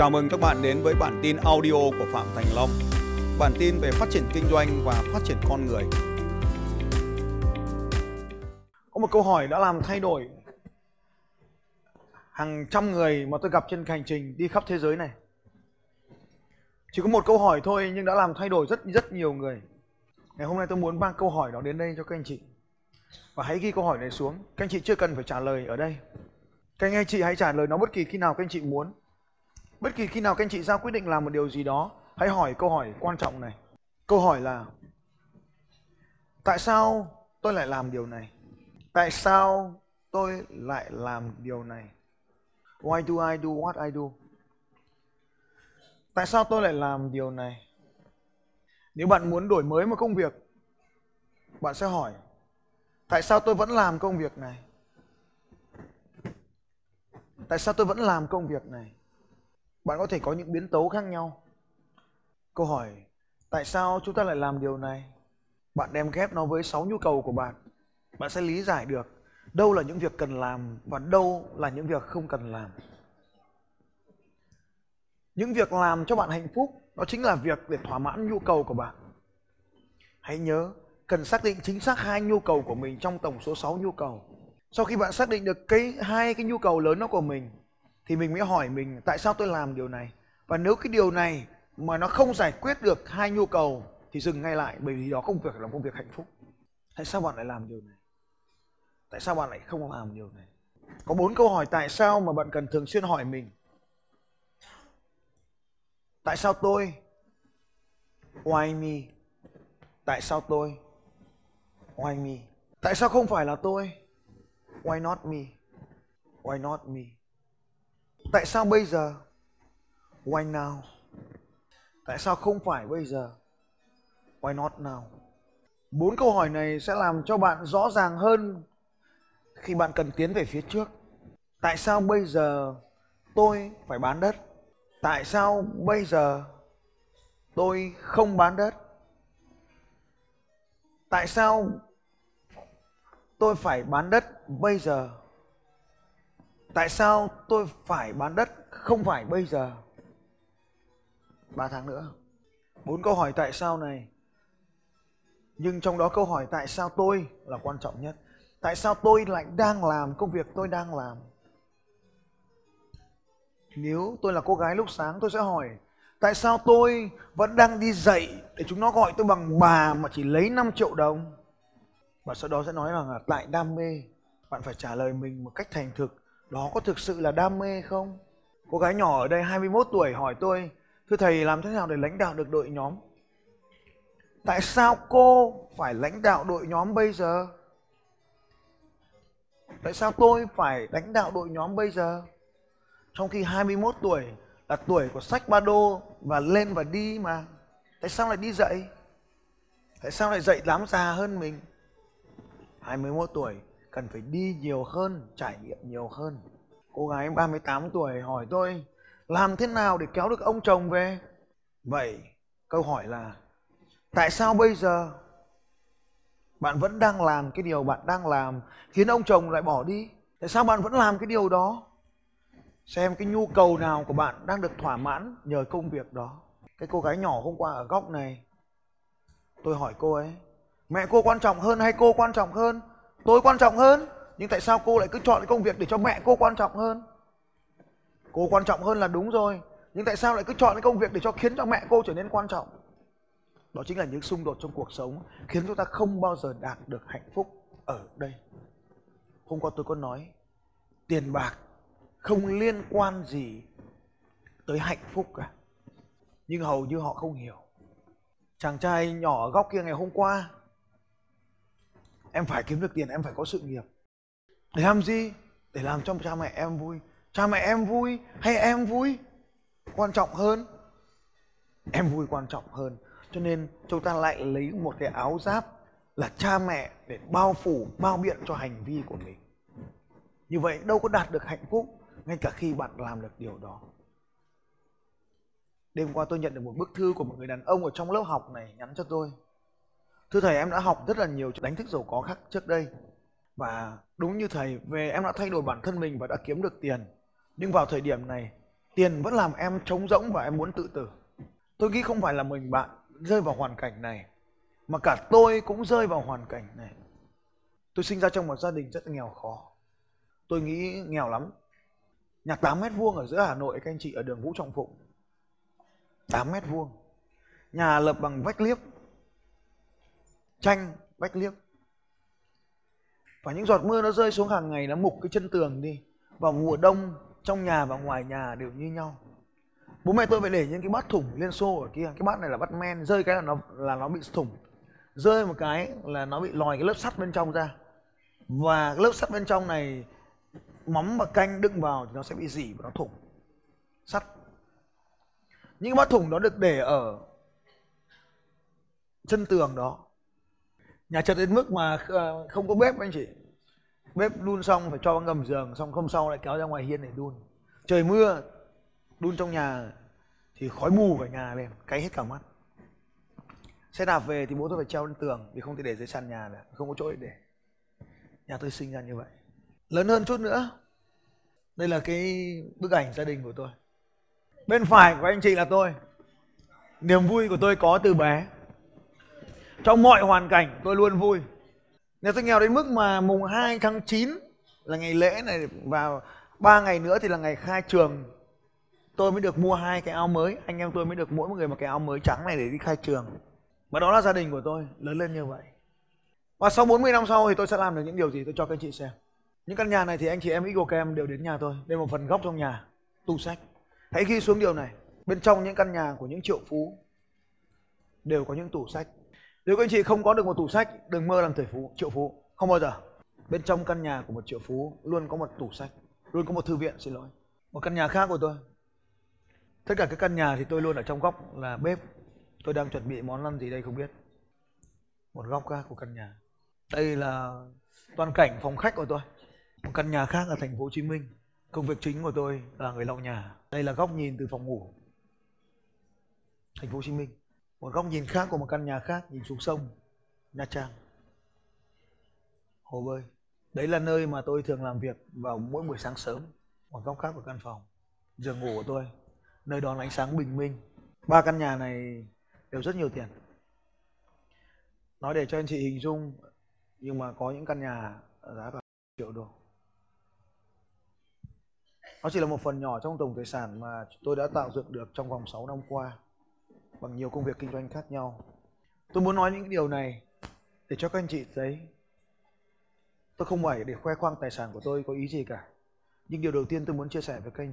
Chào mừng các bạn đến với bản tin audio của Phạm Thành Long. Bản tin về phát triển kinh doanh và phát triển con người. Có một câu hỏi đã làm thay đổi hàng trăm người mà tôi gặp trên hành trình đi khắp thế giới này. Chỉ có một câu hỏi thôi nhưng đã làm thay đổi rất rất nhiều người. Ngày hôm nay tôi muốn mang câu hỏi đó đến đây cho các anh chị. Và hãy ghi câu hỏi này xuống. Các anh chị chưa cần phải trả lời ở đây. Các anh chị hãy trả lời nó bất kỳ khi nào các anh chị muốn. Bất kỳ khi nào các anh chị ra quyết định làm một điều gì đó, hãy hỏi câu hỏi quan trọng này. Câu hỏi là Tại sao tôi lại làm điều này? Tại sao tôi lại làm điều này? Why do I do what I do? Tại sao tôi lại làm điều này? Nếu bạn muốn đổi mới một công việc, bạn sẽ hỏi Tại sao tôi vẫn làm công việc này? Tại sao tôi vẫn làm công việc này? Bạn có thể có những biến tấu khác nhau. Câu hỏi, tại sao chúng ta lại làm điều này? Bạn đem ghép nó với 6 nhu cầu của bạn. Bạn sẽ lý giải được đâu là những việc cần làm và đâu là những việc không cần làm. Những việc làm cho bạn hạnh phúc đó chính là việc để thỏa mãn nhu cầu của bạn. Hãy nhớ, cần xác định chính xác hai nhu cầu của mình trong tổng số 6 nhu cầu. Sau khi bạn xác định được cái hai cái nhu cầu lớn đó của mình thì mình mới hỏi mình, tại sao tôi làm điều này. Và nếu cái điều này mà nó không giải quyết được hai nhu cầu thì dừng ngay lại, bởi vì đó không việc, là công việc hạnh phúc. Tại sao bạn lại làm điều này? Tại sao bạn lại không làm điều này? Có bốn câu hỏi tại sao mà bạn cần thường xuyên hỏi mình. Tại sao tôi? Why me? Tại sao tôi? Why me? Tại sao không phải là tôi? Why not me? Why not me? Tại sao bây giờ? Why now? Tại sao không phải bây giờ? Why not now? Bốn câu hỏi này sẽ làm cho bạn rõ ràng hơn khi bạn cần tiến về phía trước. Tại sao bây giờ tôi phải bán đất? Tại sao bây giờ tôi không bán đất? Tại sao tôi phải bán đất bây giờ? Tại sao tôi phải bán đất không phải bây giờ? Ba tháng nữa. Bốn câu hỏi tại sao này. Nhưng trong đó câu hỏi tại sao tôi là quan trọng nhất. Tại sao tôi lại đang làm công việc tôi đang làm? Nếu tôi là cô gái lúc sáng, tôi sẽ hỏi, Tại sao tôi vẫn đang đi dạy để chúng nó gọi tôi bằng bà mà chỉ lấy 5 triệu đồng? Và sau đó sẽ nói rằng là, tại đam mê. Bạn phải trả lời mình một cách thành thực. Đó có thực sự là đam mê không? Cô gái nhỏ ở đây 21 tuổi, hỏi tôi, Thưa thầy, làm thế nào để lãnh đạo được đội nhóm? Tại sao cô phải lãnh đạo đội nhóm bây giờ? Tại sao tôi phải lãnh đạo đội nhóm bây giờ? Trong khi 21 tuổi là tuổi của sách ba đô và lên và đi mà. Tại sao lại đi dậy? Tại sao lại dậy đám già hơn mình? 21 tuổi cần phải đi nhiều hơn, trải nghiệm nhiều hơn. Cô gái 38 tuổi hỏi tôi làm thế nào để kéo được ông chồng về? Vậy câu hỏi là tại sao bây giờ bạn vẫn đang làm cái điều bạn đang làm khiến ông chồng lại bỏ đi? Tại sao bạn vẫn làm cái điều đó? Xem cái nhu cầu nào của bạn đang được thỏa mãn nhờ công việc đó. Cái cô gái nhỏ hôm qua ở góc này tôi hỏi cô ấy mẹ cô quan trọng hơn hay cô quan trọng hơn? Tôi quan trọng hơn nhưng tại sao cô lại cứ chọn cái công việc để cho mẹ cô quan trọng hơn? Cô quan trọng hơn là đúng rồi nhưng tại sao lại cứ chọn cái công việc để cho khiến cho mẹ cô trở nên quan trọng? Đó chính là những xung đột trong cuộc sống khiến chúng ta không bao giờ đạt được hạnh phúc ở đây. Hôm qua tôi có nói, tiền bạc không liên quan gì tới hạnh phúc cả. Nhưng hầu như họ không hiểu. Chàng trai nhỏ ở góc kia ngày hôm qua em phải kiếm được tiền, em phải có sự nghiệp. Để làm gì? Để làm cho cha mẹ em vui. Cha mẹ em vui hay em vui? Quan trọng hơn. Em vui quan trọng hơn cho nên chúng ta lại lấy một cái áo giáp là cha mẹ để bao phủ bao biện cho hành vi của mình như vậy đâu có đạt được hạnh phúc ngay cả khi bạn làm được điều đó đêm qua tôi nhận được một bức thư của một người đàn ông ở trong lớp học này nhắn cho tôi thưa thầy, em đã học rất là nhiều đánh thức giàu có khác trước đây. Và đúng như thầy, về em đã thay đổi bản thân mình và đã kiếm được tiền. Nhưng vào thời điểm này, tiền vẫn làm em trống rỗng và em muốn tự tử. Tôi nghĩ không phải là mình bạn rơi vào hoàn cảnh này, mà cả tôi cũng rơi vào hoàn cảnh này. Tôi sinh ra trong một gia đình rất nghèo khó. Tôi nghĩ nghèo lắm. Nhà 8 mét vuông ở giữa Hà Nội, các anh chị, ở đường Vũ Trọng Phụng. 8 mét vuông. Nhà lập bằng vách liếp tranh bách liếc. Và những giọt mưa nó rơi xuống hàng ngày nó mục cái chân tường đi. Vào mùa đông trong nhà và ngoài nhà đều như nhau. Bố mẹ tôi phải để những cái bát thủng liên xô ở kia. Cái bát này là bát men, rơi cái là nó là nó bị thủng. Rơi một cái là nó bị lòi cái lớp sắt bên trong ra. Và cái lớp sắt bên trong này, mắm và canh đựng vào thì nó sẽ bị dỉ và nó thủng. Sắt. Những bát thủng đó được để ở chân tường đó nhà chật đến mức mà ờ, không có bếp anh chị. Bếp đun xong phải cho ngầm giường, xong hôm sau lại kéo ra ngoài hiên để đun. Trời mưa, đun trong nhà thì khói mù cả nhà lên cáy hết cả mắt. Xe đạp về thì bố tôi phải treo lên tường vì không thể để dưới sàn nhà được, không có chỗ để để. Nhà tôi sinh ra như vậy. Lớn hơn chút nữa. Đây là cái bức ảnh gia đình của tôi. Bên phải của anh chị là tôi. Niềm vui của tôi có từ bé trong mọi hoàn cảnh. Tôi luôn vui. Nhà tôi nghèo đến mức mà mùng 2 tháng 9 là ngày lễ này và ba ngày nữa thì là ngày khai trường, tôi mới được mua hai cái áo mới. Anh em tôi mới được mỗi một người một cái áo mới trắng này để đi khai trường. Và đó là gia đình của tôi, lớn lên như vậy. Và sau 40 năm sau thì tôi sẽ làm được những điều gì? Tôi cho các anh chị xem. Những căn nhà này thì anh chị em Eagle Cam đều đến nhà tôi. Đây là một phần góc trong nhà, tủ sách. Hãy ghi xuống điều này. Bên trong những căn nhà của những triệu phú đều có những tủ sách nếu các anh chị không có được một tủ sách, đừng mơ làm tỷ phú, triệu phú. Không bao giờ. Bên trong căn nhà của một triệu phú luôn có một tủ sách, luôn có một thư viện, xin lỗi. Một căn nhà khác của tôi. Tất cả các căn nhà thì tôi luôn ở trong góc là bếp. Tôi đang chuẩn bị món ăn gì đây không biết. Một góc khác của căn nhà. Đây là toàn cảnh phòng khách của tôi. Một căn nhà khác ở thành phố Hồ Chí Minh. Công việc chính của tôi là người lau nhà. Đây là góc nhìn từ phòng ngủ. Thành phố Hồ Chí Minh một góc nhìn khác của một căn nhà khác, nhìn xuống sông, Nha Trang. Hồ bơi. Đấy là nơi mà tôi thường làm việc vào mỗi buổi sáng sớm. Một góc khác của căn phòng. Giường ngủ của tôi. Nơi đón ánh sáng bình minh. Ba căn nhà này đều rất nhiều tiền. Nói để cho anh chị hình dung, nhưng mà có những căn nhà giá cả triệu đô. Nó chỉ là một phần nhỏ trong tổng tài sản mà tôi đã tạo dựng được trong vòng 6 năm qua bằng nhiều công việc kinh doanh khác nhau. Tôi muốn nói những điều này để cho các anh chị thấy tôi không phải để khoe khoang tài sản của tôi có ý gì cả. Nhưng điều đầu tiên tôi muốn chia sẻ với các anh